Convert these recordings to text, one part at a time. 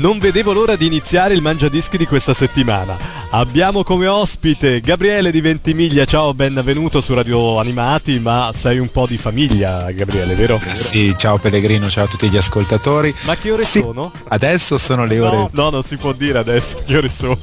Non vedevo l'ora di iniziare il Mangiadischi di questa settimana. Abbiamo come ospite Gabriele di Ventimiglia, ciao, benvenuto su Radio Animati, ma sei un po' di famiglia Gabriele, vero? Eh sì, ciao Pellegrino, ciao a tutti gli ascoltatori. Ma che ore Sì, sono? Adesso sono le ore... No, no, non si può dire adesso che ore sono.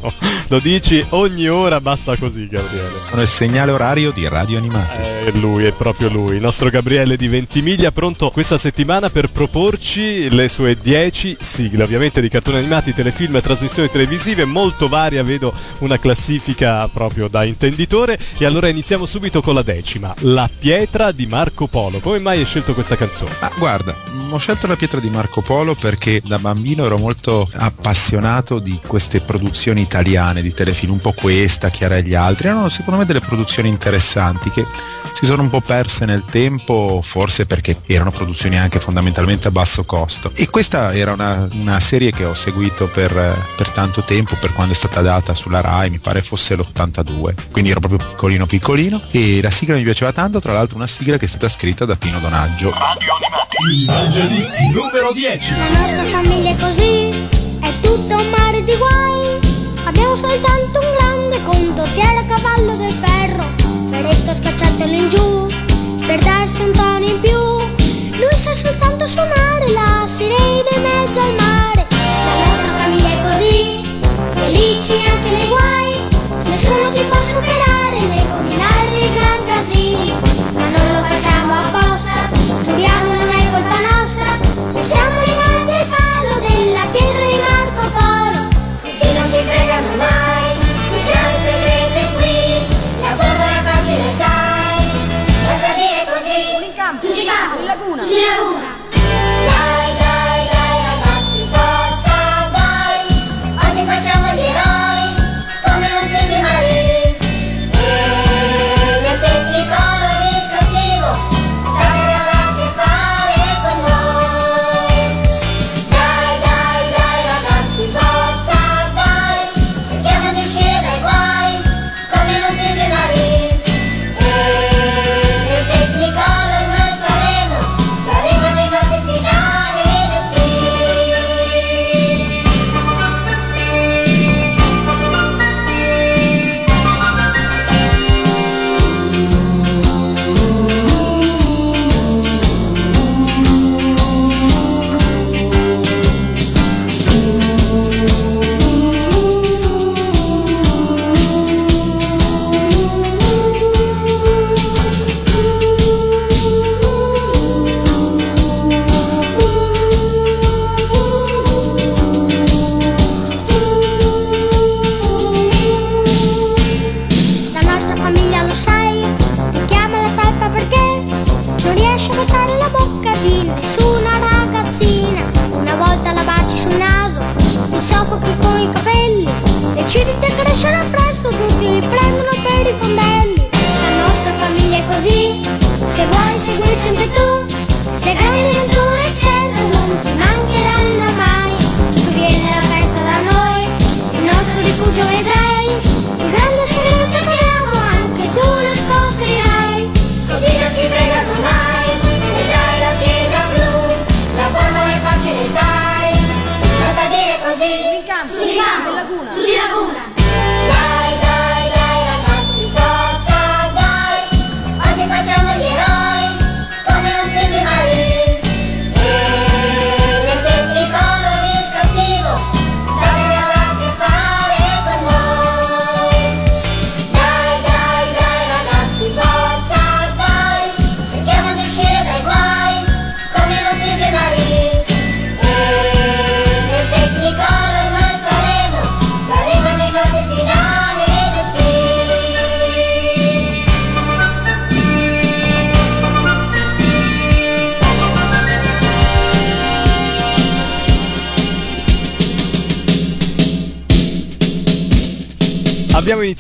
Lo dici ogni ora, basta così Gabriele. Sono il segnale orario di Radio Animati. È lui, è proprio lui, il nostro Gabriele di Ventimiglia, pronto questa settimana per proporci le sue 10 sigle, ovviamente di cartoni animati, telefilm e trasmissioni televisive, molto varia, vedo una classifica proprio da intenditore. E allora iniziamo subito con la decima, La pietra di Marco Polo. Come mai hai scelto questa canzone? Ma guarda, ho scelto la pietra di Marco Polo perché da bambino ero molto appassionato di queste produzioni italiane di telefilm, un po' questa, Chiara e gli altri. Erano secondo me delle produzioni interessanti che si sono un po' perse nel tempo, forse perché erano produzioni anche fondamentalmente a basso costo. E questa era una, una serie che ho seguito per, per tanto tempo, per quando è stata data sulla Rai, mi pare fosse l'82. Quindi ero proprio piccolino piccolino e la sigla mi piaceva tanto, tra l'altro una sigla che è stata scritta da Pino Donaggio. Il Mangiadischi numero 10. La nostra famiglia è così, è tutto un mare di guai. Abbiamo soltanto un grande condottiero a cavallo del ferro, Beretto scacciatelo in giù per darsi un tono in più. Lui sa soltanto suonare la sirena in mezzo al mare. La nostra famiglia è così, felici anche nei guai. Nessuno si può superare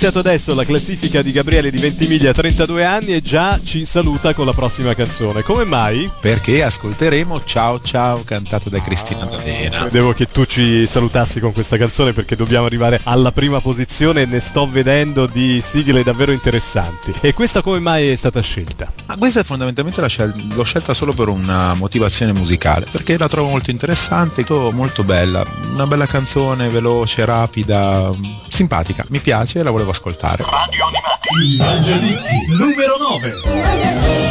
iniziato adesso la classifica di Gabriele di Ventimiglia 32 anni e già ci saluta con la prossima canzone. Come mai? Perché ascolteremo Ciao Ciao cantato da Cristina ah, D'Avena. Cioè, Credevo che tu ci salutassi con questa canzone perché dobbiamo arrivare alla prima posizione e ne sto vedendo di sigle davvero interessanti. E questa come mai è stata scelta? Ma questa è fondamentalmente la scel- l'ho scelta solo per una motivazione musicale, perché la trovo molto interessante, molto bella, una bella canzone, veloce, rapida, simpatica, mi piace la volevo ascoltare. Radio Animati. Gli Angelisti numero 9.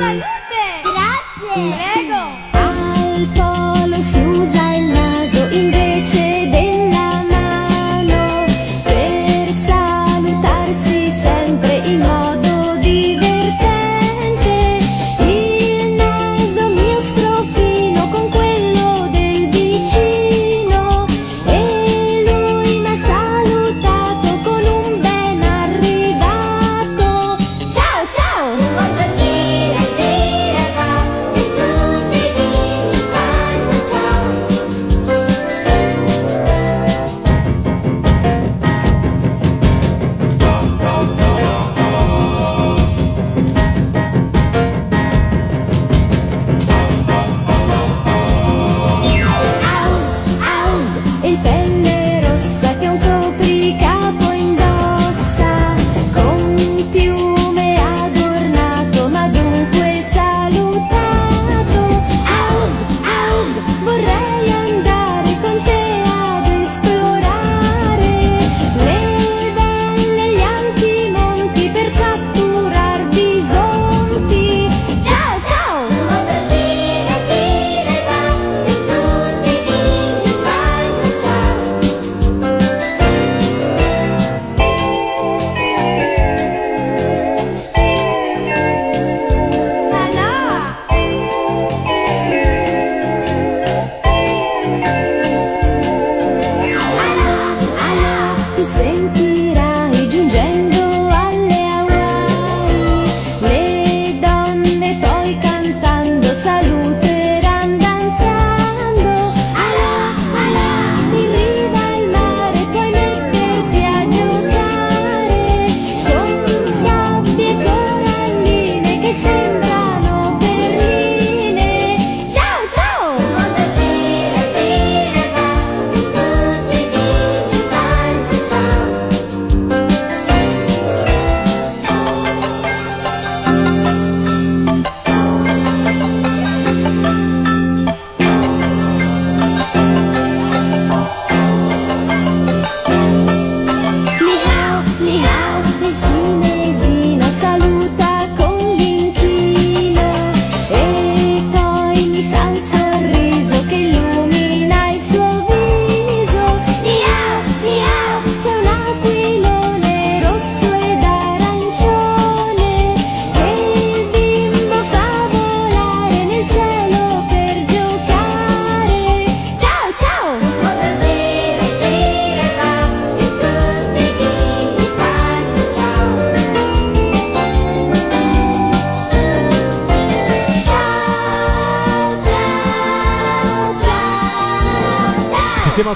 Grazie. it!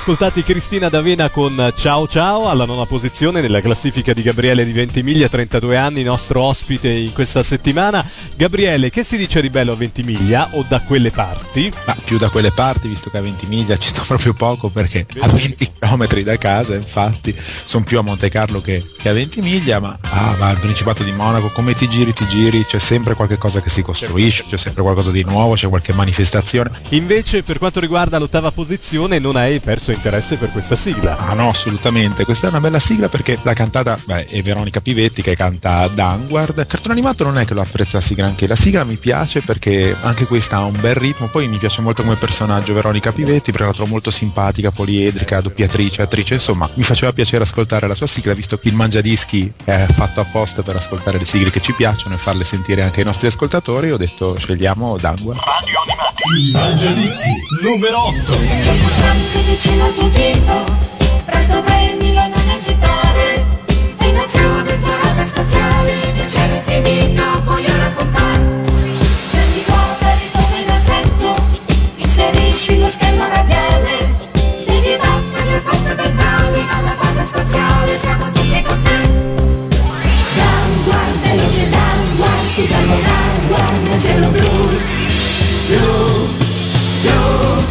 Ascoltati Cristina D'Avena con Ciao Ciao alla nona posizione nella classifica di Gabriele di Ventimiglia, 32 anni, nostro ospite in questa settimana. Gabriele, che si dice di bello a Ventimiglia o da quelle parti? Ma più da quelle parti, visto che a Ventimiglia ci sto proprio poco perché a 20 km da casa, infatti, sono più a Monte Carlo che, che a Ventimiglia, ma, ah, ma al Principato di Monaco, come ti giri, ti giri, c'è sempre qualche cosa che si costruisce, c'è sempre qualcosa di nuovo, c'è qualche manifestazione. Invece per quanto riguarda l'ottava posizione non hai perso interesse per questa sigla. Ah no, assolutamente, questa è una bella sigla perché la cantata beh, è Veronica Pivetti che canta Danguard. Cartone animato non è che lo apprezzassi granché, la sigla mi piace perché anche questa ha un bel ritmo, poi mi piace molto come personaggio Veronica Pivetti perché la trovo molto simpatica, poliedrica, doppiatrice, attrice, insomma mi faceva piacere ascoltare la sua sigla visto che il Mangiadischi è fatto apposta per ascoltare le sigle che ci piacciono e farle sentire anche ai nostri ascoltatori, ho detto scegliamo Danguard. Mangiadischi numero 8. Sempre vicino al tuo dito, presto prendilo non esitare. È in azione tua rotta spaziale, nel cielo infinito superbo downward, nel cielo blu. Blu, blu,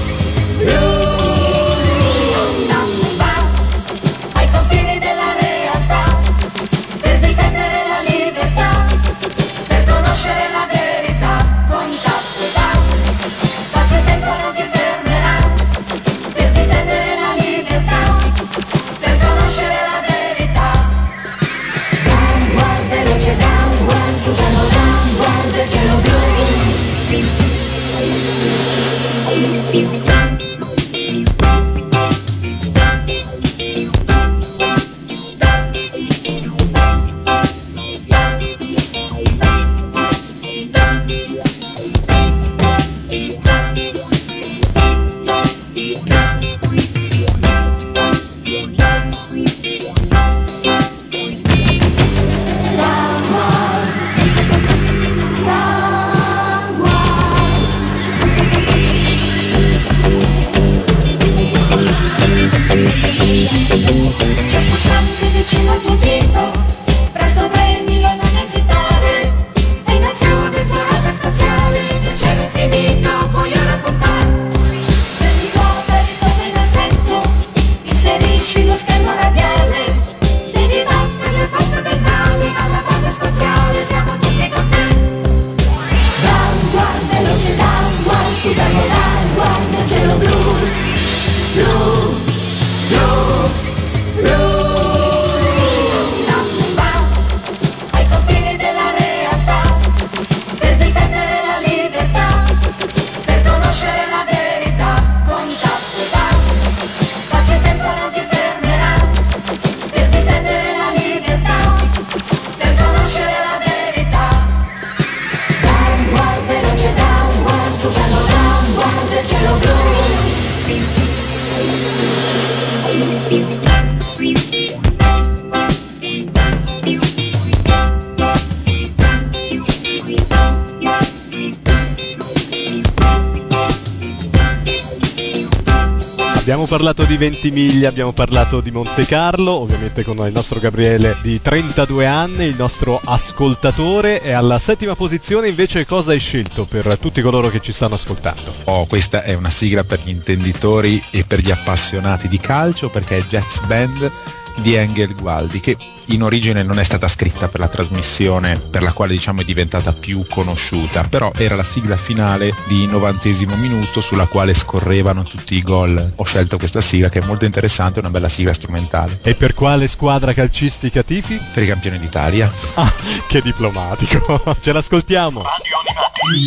parlato di Ventimiglia, abbiamo parlato di Monte Carlo, ovviamente con il nostro Gabriele di 32 anni, il nostro ascoltatore e alla settima posizione invece cosa hai scelto per tutti coloro che ci stanno ascoltando? Oh, questa è una sigla per gli intenditori e per gli appassionati di calcio perché è Jets Band di Engel Gualdi che in origine non è stata scritta per la trasmissione per la quale diciamo è diventata più conosciuta però era la sigla finale di novantesimo minuto sulla quale scorrevano tutti i gol ho scelto questa sigla che è molto interessante è una bella sigla strumentale E per quale squadra calcistica tifi? per i campioni d'Italia Ah, che diplomatico! Ce l'ascoltiamo!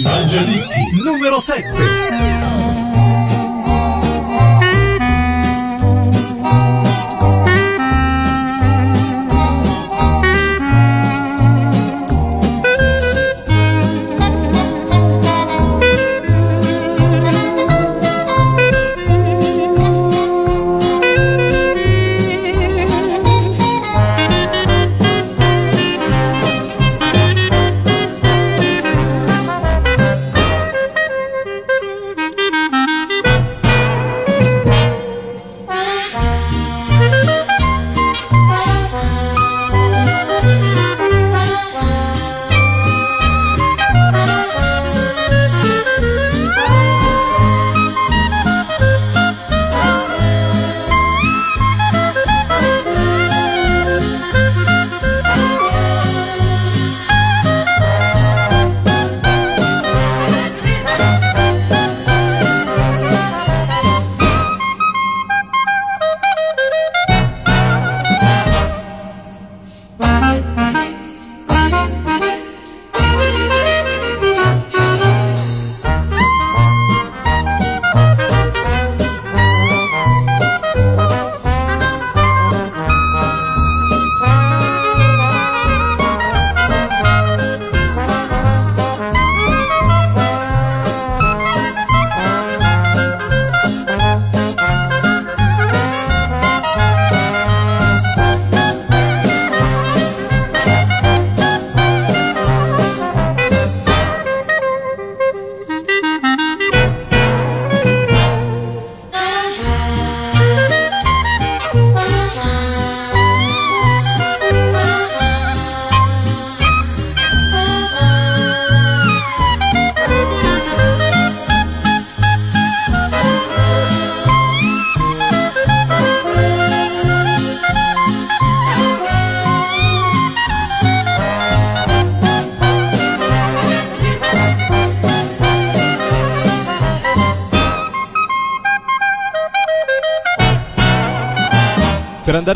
Mangiadischi numero 7.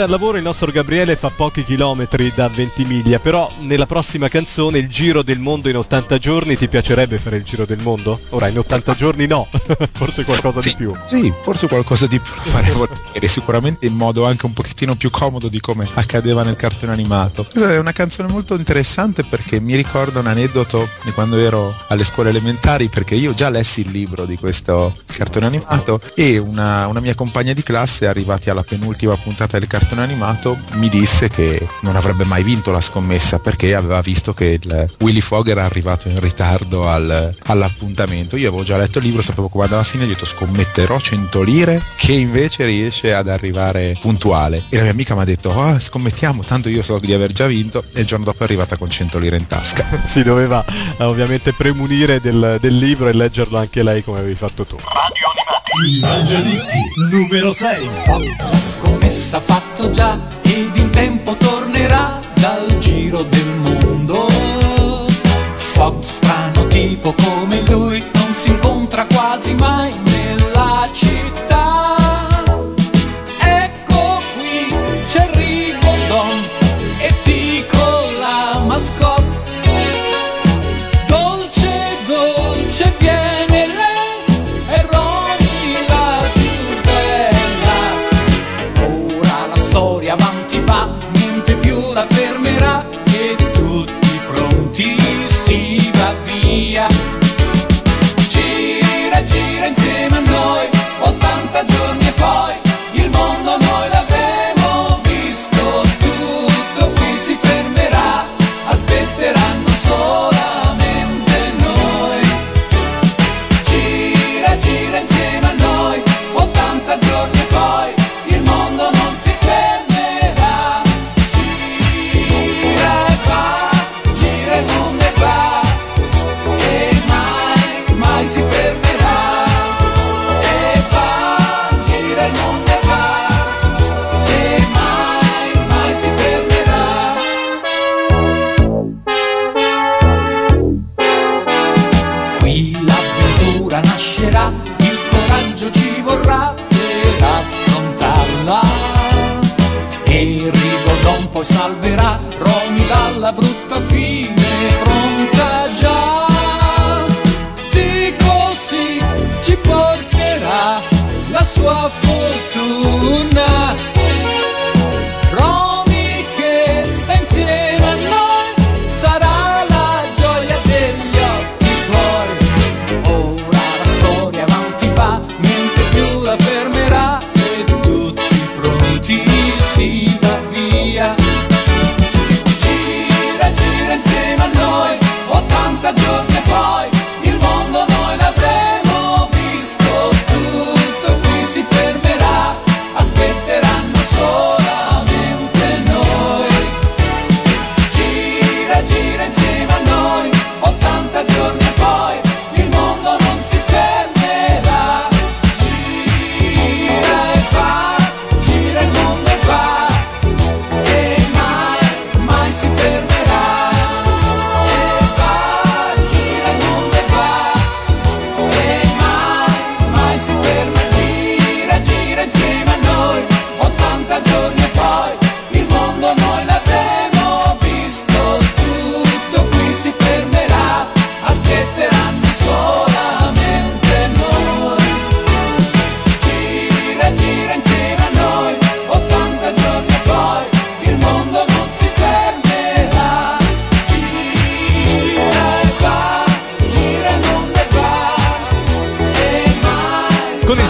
Andare al lavoro il nostro Gabriele fa pochi chilometri da Ventimiglia, però nella prossima canzone il giro del mondo in 80 giorni ti piacerebbe fare il giro del mondo? Ora in 80 giorni no, forse qualcosa Sì, di più. Sì, forse qualcosa di più volentieri, sicuramente in modo anche un pochettino più comodo di come accadeva nel cartone animato. Questa è una canzone molto interessante perché mi ricorda un aneddoto di quando ero alle scuole elementari perché io già lessi il libro di questo cartone animato e una, una mia compagna di classe arrivati alla penultima puntata del cartone animato mi disse che non avrebbe mai vinto la scommessa perché aveva visto che il Willy Fogg era arrivato in ritardo al- all'appuntamento. Io avevo già letto il libro, sapevo come andava a gli ho detto scommetterò 100 lire che invece riesce ad arrivare puntuale. E la mia amica mi ha detto "Ah, scommettiamo, tanto io so di aver già vinto e il giorno dopo è arrivata con 100 lire in tasca. Si doveva eh, ovviamente premunire del, del libro e leggerlo anche lei come avevi fatto tu. Il Mangiadischi numero 6. La scommessa fatto già ed in tempo tornerà dal giro del mondo. Fogg strano tipo come lui non si incontra quasi mai nella città.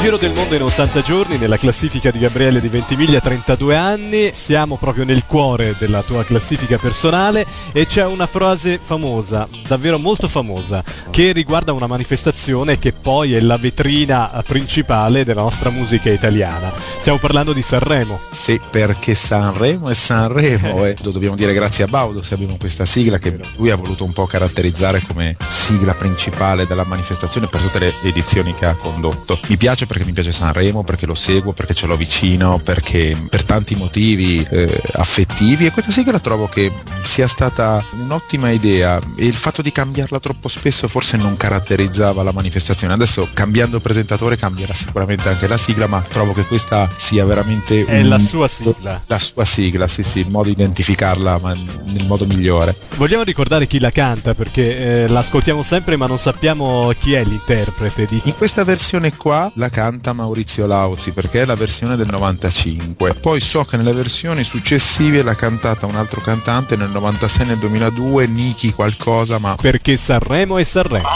Giro del mondo in 80 giorni, nella classifica di Gabriele di Ventimiglia, 32 anni, siamo proprio nel cuore della tua classifica personale e c'è una frase famosa, davvero molto famosa, che riguarda una manifestazione che poi è la vetrina principale della nostra musica italiana. Stiamo parlando di Sanremo. Sì, perché Sanremo è Sanremo e lo dobbiamo dire grazie a Baudo se abbiamo questa sigla che lui ha voluto un po' caratterizzare come sigla principale della manifestazione per tutte le edizioni che ha condotto. Mi piace perché mi piace Sanremo, perché lo seguo, perché ce l'ho vicino, perché per tanti motivi eh, affettivi e questa sigla trovo che sia stata un'ottima idea e il fatto di cambiarla troppo spesso forse non caratterizzava la manifestazione. Adesso cambiando presentatore cambierà sicuramente anche la sigla, ma trovo che questa sia veramente È un- la sua sigla. La sua sigla, sì sì, il modo di identificarla ma nel modo migliore. Vogliamo ricordare chi la canta perché eh, l'ascoltiamo sempre ma non sappiamo chi è l'interprete di In questa versione qua la canta Maurizio Lauzi perché è la versione del 95. Poi so che nelle versioni successive l'ha cantata un altro cantante nel 96 nel 2002, Niki qualcosa, ma perché Sanremo è Sanremo.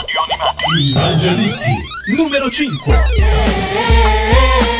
Numero 5.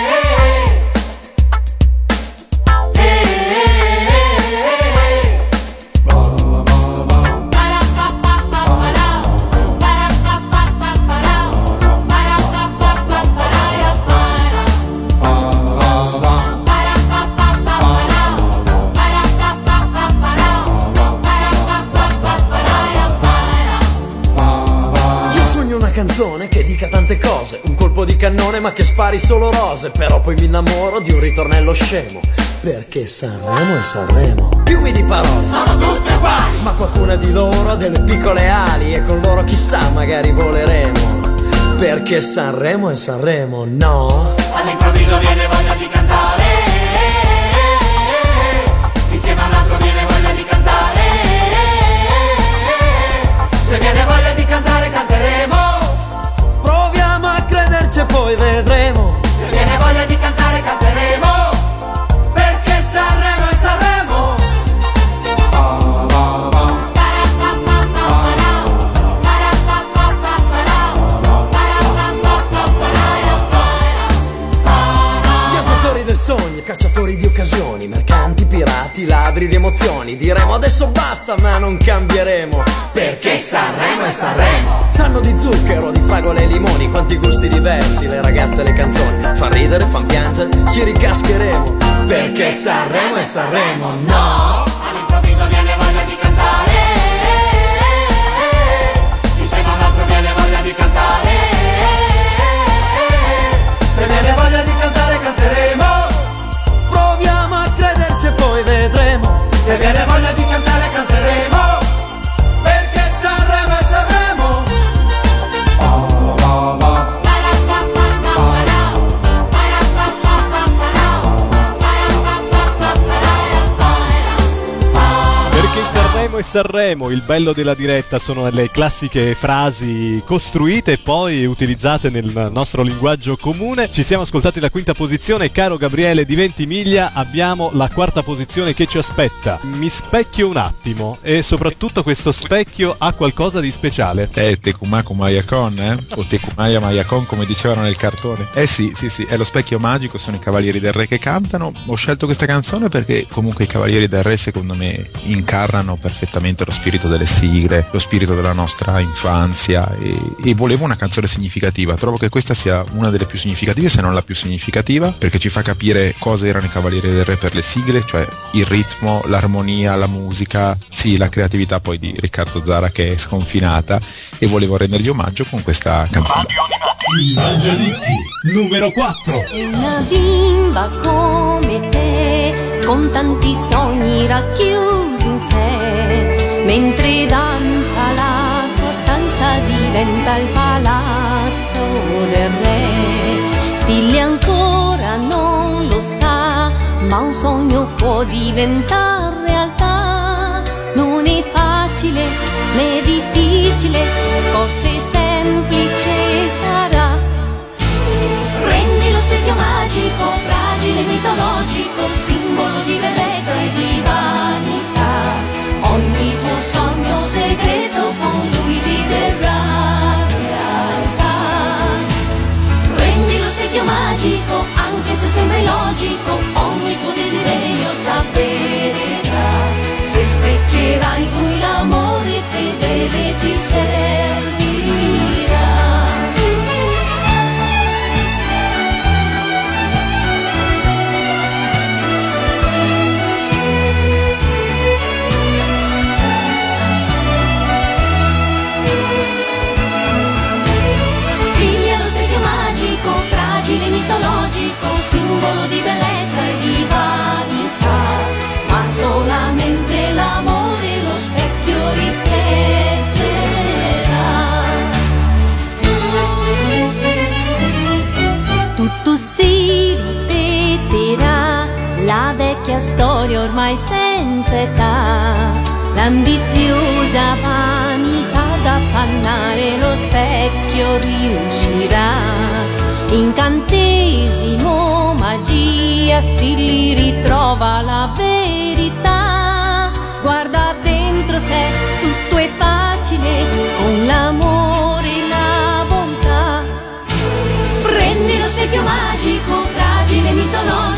Cannone ma che spari solo rose, però poi mi innamoro di un ritornello scemo, perché Sanremo è Sanremo. Fiumi di parole, sono tutte uguali, ma qualcuna di loro ha delle piccole ali e con loro chissà magari voleremo, perché Sanremo è Sanremo, no? All'improvviso viene voglia di cantare. Insieme a un altro viene voglia di cantare. Se viene crederci e poi vedremo. Se viene voglia di cantare canteremo. Perché Sanremo è Sanremo. Viaggiatori del sogno, cacciatori di occasioni, mercanti, pirati, ladri di emozioni. Diremo adesso basta, ma non cambieremo. Perché Sanremo è Sanremo. Sanno di zucchero, di fragole e limoni, quanti gusti diversi, le ragazze e le canzoni. Fan ridere, fan piangere, ci ricascheremo. Perché Sanremo è Sanremo, no! Sanremo e Sanremo, il bello della diretta sono le classiche frasi costruite e poi utilizzate nel nostro linguaggio comune. Ci siamo ascoltati la quinta posizione, caro Gabriele di Ventimiglia, abbiamo la quarta posizione che ci aspetta. Mi specchio un attimo e soprattutto questo specchio ha qualcosa di speciale. è Tekumaku Mayakon, eh? O Tekumaya Mayakon come dicevano nel cartone. Eh sì, sì, sì, è lo specchio magico, sono i Cavalieri del Re che cantano. Ho scelto questa canzone perché comunque i Cavalieri del Re secondo me incarnano perfettamente lo spirito delle sigle, lo spirito della nostra infanzia e, e volevo una canzone significativa. Trovo che questa sia una delle più significative, se non la più significativa, perché ci fa capire cosa erano i Cavalieri del Re per le sigle, cioè il ritmo, l'armonia, la musica, sì, la creatività poi di Riccardo Zara che è sconfinata e volevo rendergli omaggio con questa canzone. I Evangelisti numero 4. Una bimba come te, con tanti sogni racchiusi sé, mentre danza la sua stanza diventa il palazzo del re. Stille ancora non lo sa, ma un sogno può diventare realtà. Non è facile né difficile, forse semplice sarà. Prendi lo specchio magico, fragile, mitologico, simbolo di bellezza e di vanità. Ogni specchio riuscirà. Incantesimo, magia, stili ritrova la verità. Guarda dentro sé, tutto è facile, con l'amore e la bontà. Prendi lo specchio magico, fragile, mitologico,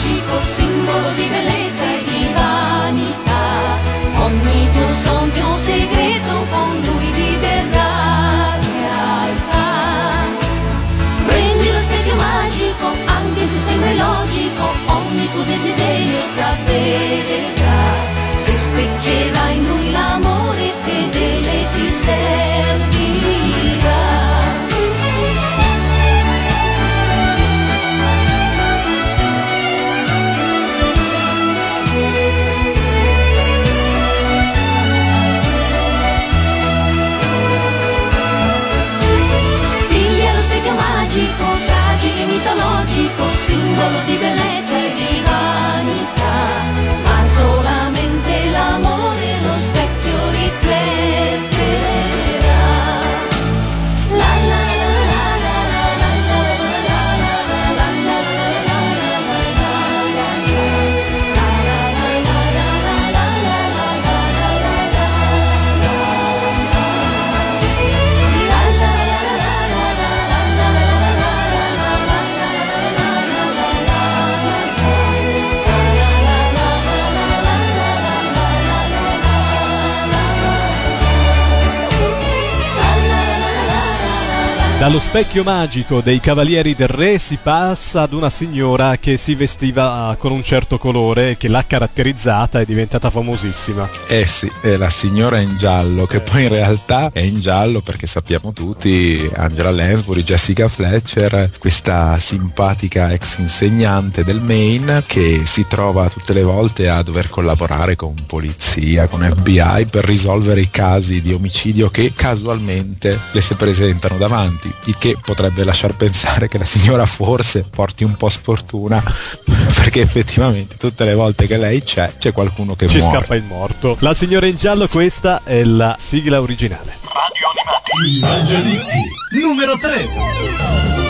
Dallo specchio magico dei Cavalieri del Re si passa ad una signora che si vestiva con un certo colore che l'ha caratterizzata e è diventata famosissima. Eh sì, è la signora in giallo, che poi in realtà è in giallo perché sappiamo tutti, Angela Lansbury, Jessica Fletcher, questa simpatica ex insegnante del Maine che si trova tutte le volte a dover collaborare con polizia, con FBI per risolvere i casi di omicidio che casualmente le si presentano davanti, il che potrebbe lasciar pensare che la signora forse porti un po' sfortuna perché effettivamente tutte le volte che lei c'è c'è qualcuno che Ci muore. scappa il morto. La signora in giallo, questa è la sigla originale. I Evangelisti numero 3.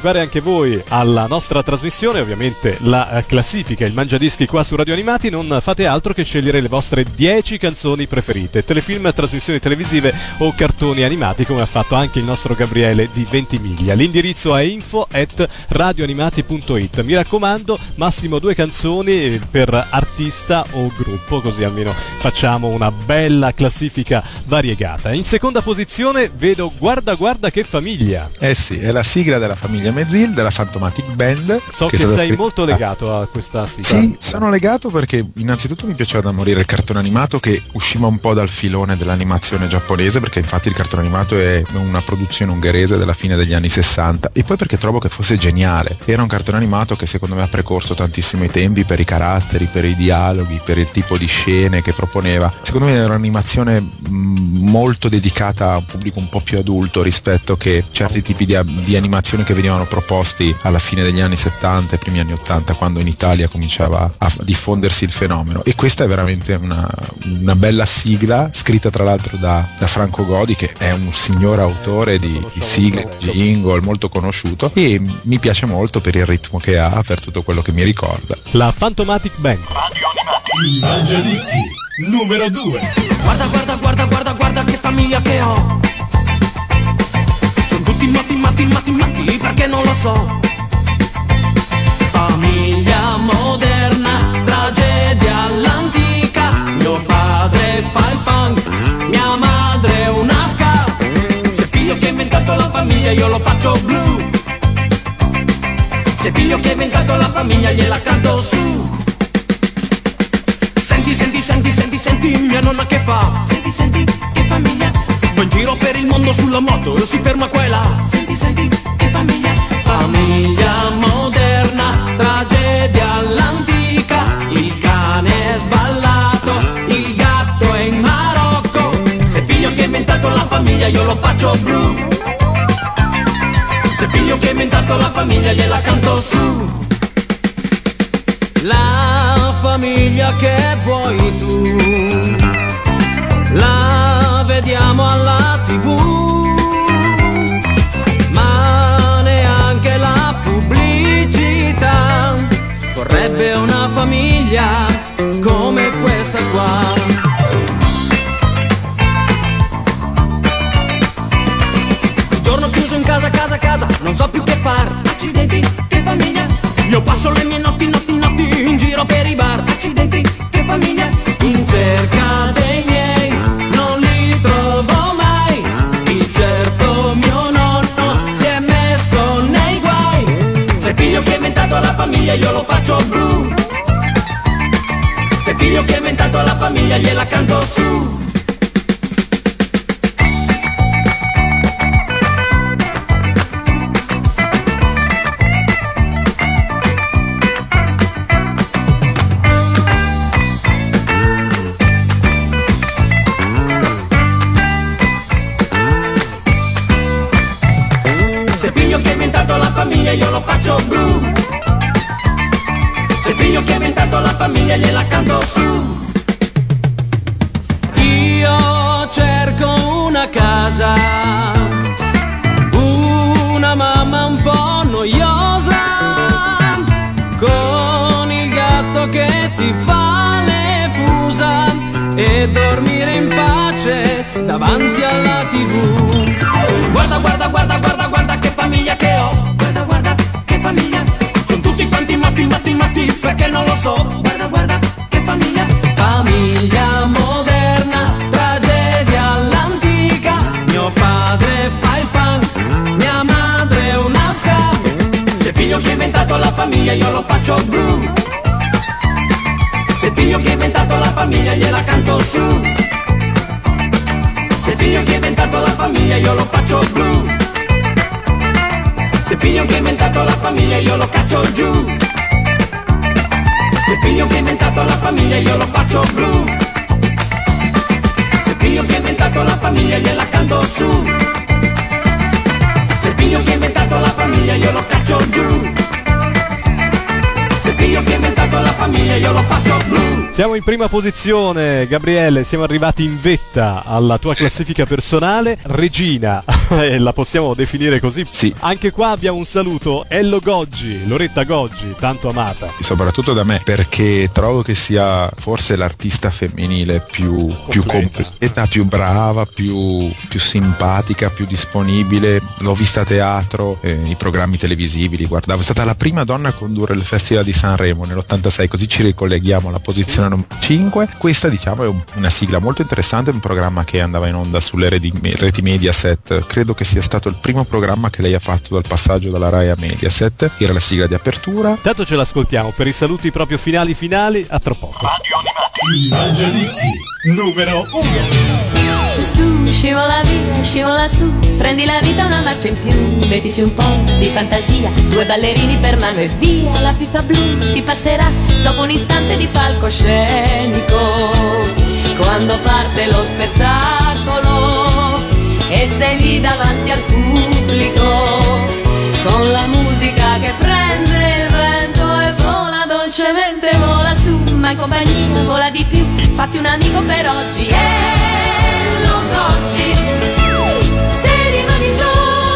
Partecipare anche voi alla nostra trasmissione, ovviamente la eh, classifica, il mangiadischi qua su Radio Animati, non fate altro che scegliere le vostre 10 canzoni preferite, telefilm, trasmissioni televisive o cartoni animati, come ha fatto anche il nostro Gabriele di Ventimiglia. L'indirizzo è info at radioanimati.it. Mi raccomando, massimo due canzoni per artista o gruppo, così almeno facciamo una bella classifica variegata. In seconda posizione vedo Guarda guarda che famiglia. Eh sì, è la sigla della famiglia Mezzil, della Fantomatic Band. So che, stata sei scritta- molto legato a questa sigla. Sì, sono legato perché innanzitutto mi piaceva da morire il cartone animato che usciva un po' dal filone dell'animazione giapponese perché infatti il cartone animato è una produzione ungherese della fine degli anni 60 e poi perché trovo che fosse geniale. Era un cartone animato che secondo me ha precorso tantissimo i tempi per i caratteri, per i dialoghi, per il tipo di scene che proponeva. Secondo me era un'animazione mh, molto dedicata a un pubblico un po' più adulto rispetto che certi tipi di, di animazioni che venivano proposti alla fine degli anni 70 e primi anni 80 quando in Italia cominciava a diffondersi il fenomeno e questa è veramente una, una bella sigla scritta tra l'altro da, da Franco Godi che è un signor autore di, di sigle, di jingle molto conosciuto e mi piace molto per il ritmo che ha, per tutto quello che mi ricorda. La Fantomatic Band. Il Mangiadischi numero 2. Guarda, guarda, guarda, guarda, guarda che famiglia che ho. Tutti matti, matti, matti, matti, perché non lo so. Famiglia moto e si ferma qua e là Senti, senti, che famiglia. Famiglia moderna, tragedia all'antica. Il cane è sballato, il gatto è in Marocco. Se piglio che ha inventato la famiglia io lo faccio blu. Se piglio che ha inventato la famiglia gliela canto su. La famiglia che vuoi tu, la vediamo alla famiglia come questa qua. Il giorno chiuso in casa, casa, casa, non so più che far. Accidenti, che famiglia. Io passo le mie notti, notti, notti in giro per i bar. Accidenti, che famiglia. In cerca dei miei, non li trovo mai. Di certo mio nonno si è messo nei guai. Se piglio che ha inventato la famiglia, io lo faccio blu. Inventato la famiglia, gliela canto su. Faccio blu Se piglio che ha inventato la famiglia Gliela canto su se piglio che ha inventato la famiglia io lo faccio blu Se piglio che ha inventato la famiglia io lo caccio giù Se piglio che ha inventato la famiglia io lo faccio blu Se piglio che ha inventato la famiglia gliela canto su Se piglio che ha inventato la famiglia io lo caccio giù Se piglio che ha inventato la famiglia io lo faccio blu Siamo in prima posizione, Gabriele, siamo arrivati in vetta alla tua classifica personale. Regina, la possiamo definire così. Sì. Anche qua abbiamo un saluto. Ello Goggi, Loretta Goggi, tanto amata. soprattutto da me perché trovo che sia forse l'artista femminile più, più Completa. completa, più brava, più, più simpatica, più disponibile. L'ho vista a teatro, eh, i programmi televisivi, li guardavo. È stata la prima donna a condurre il Festival di Sanremo nell'86, così ci ricolleghiamo alla posizione numero 5. Questa diciamo è un- una sigla molto interessante, un programma che andava in onda sulle reti, reti Mediaset. Credo che sia stato il primo programma che lei ha fatto dal passaggio dalla Rai a Mediaset. Era la sigla di apertura. Intanto ce l'ascoltiamo per i saluti proprio finali finali, a tra poco. I Evangelisti numero 1. Su, scivola via, scivola su, prendi la vita una marcia in più, mettici un po' di fantasia, due ballerini per mano e via, la FIFA blu ti passerà dopo un istante di palcoscenico, quando parte lo spettacolo e sei lì davanti al pubblico, con la musica che prende il vento e vola dolcemente, vola su, ma in compagnia vola di più, fatti un amico per oggi e non oggi, se rimani solo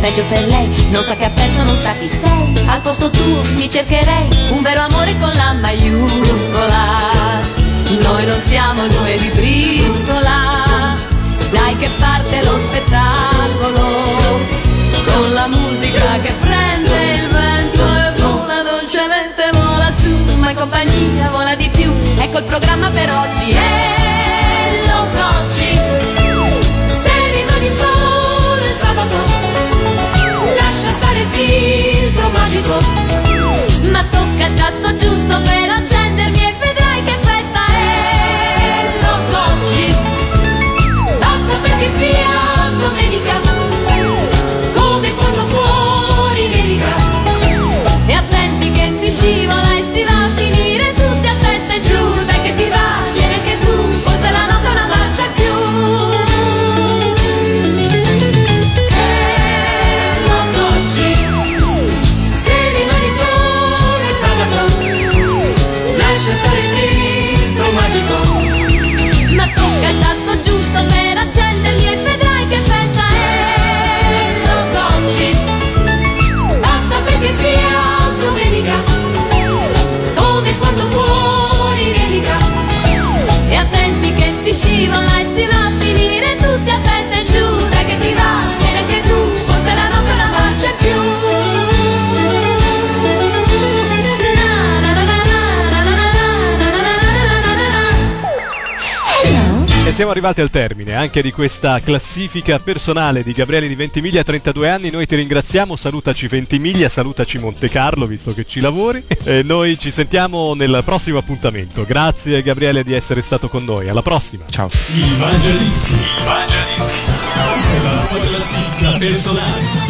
peggio per lei, non sa che ha perso, non sa chi sei, al posto tuo mi cercherei, un vero amore con la maiuscola. Noi non siamo due di briscola, dai che parte lo spettacolo, con la musica che prende il vento e vola dolcemente, vola su, ma in compagnia vola di più, ecco il programma per oggi, e siamo arrivati al termine anche di questa classifica personale di Gabriele di Ventimiglia, 32 anni. Noi ti ringraziamo, salutaci Ventimiglia, salutaci Monte Carlo, visto che ci lavori. E noi ci sentiamo nel prossimo appuntamento. Grazie Gabriele di essere stato con noi. Alla prossima. Ciao. I Evangelisti. La tua classifica personale.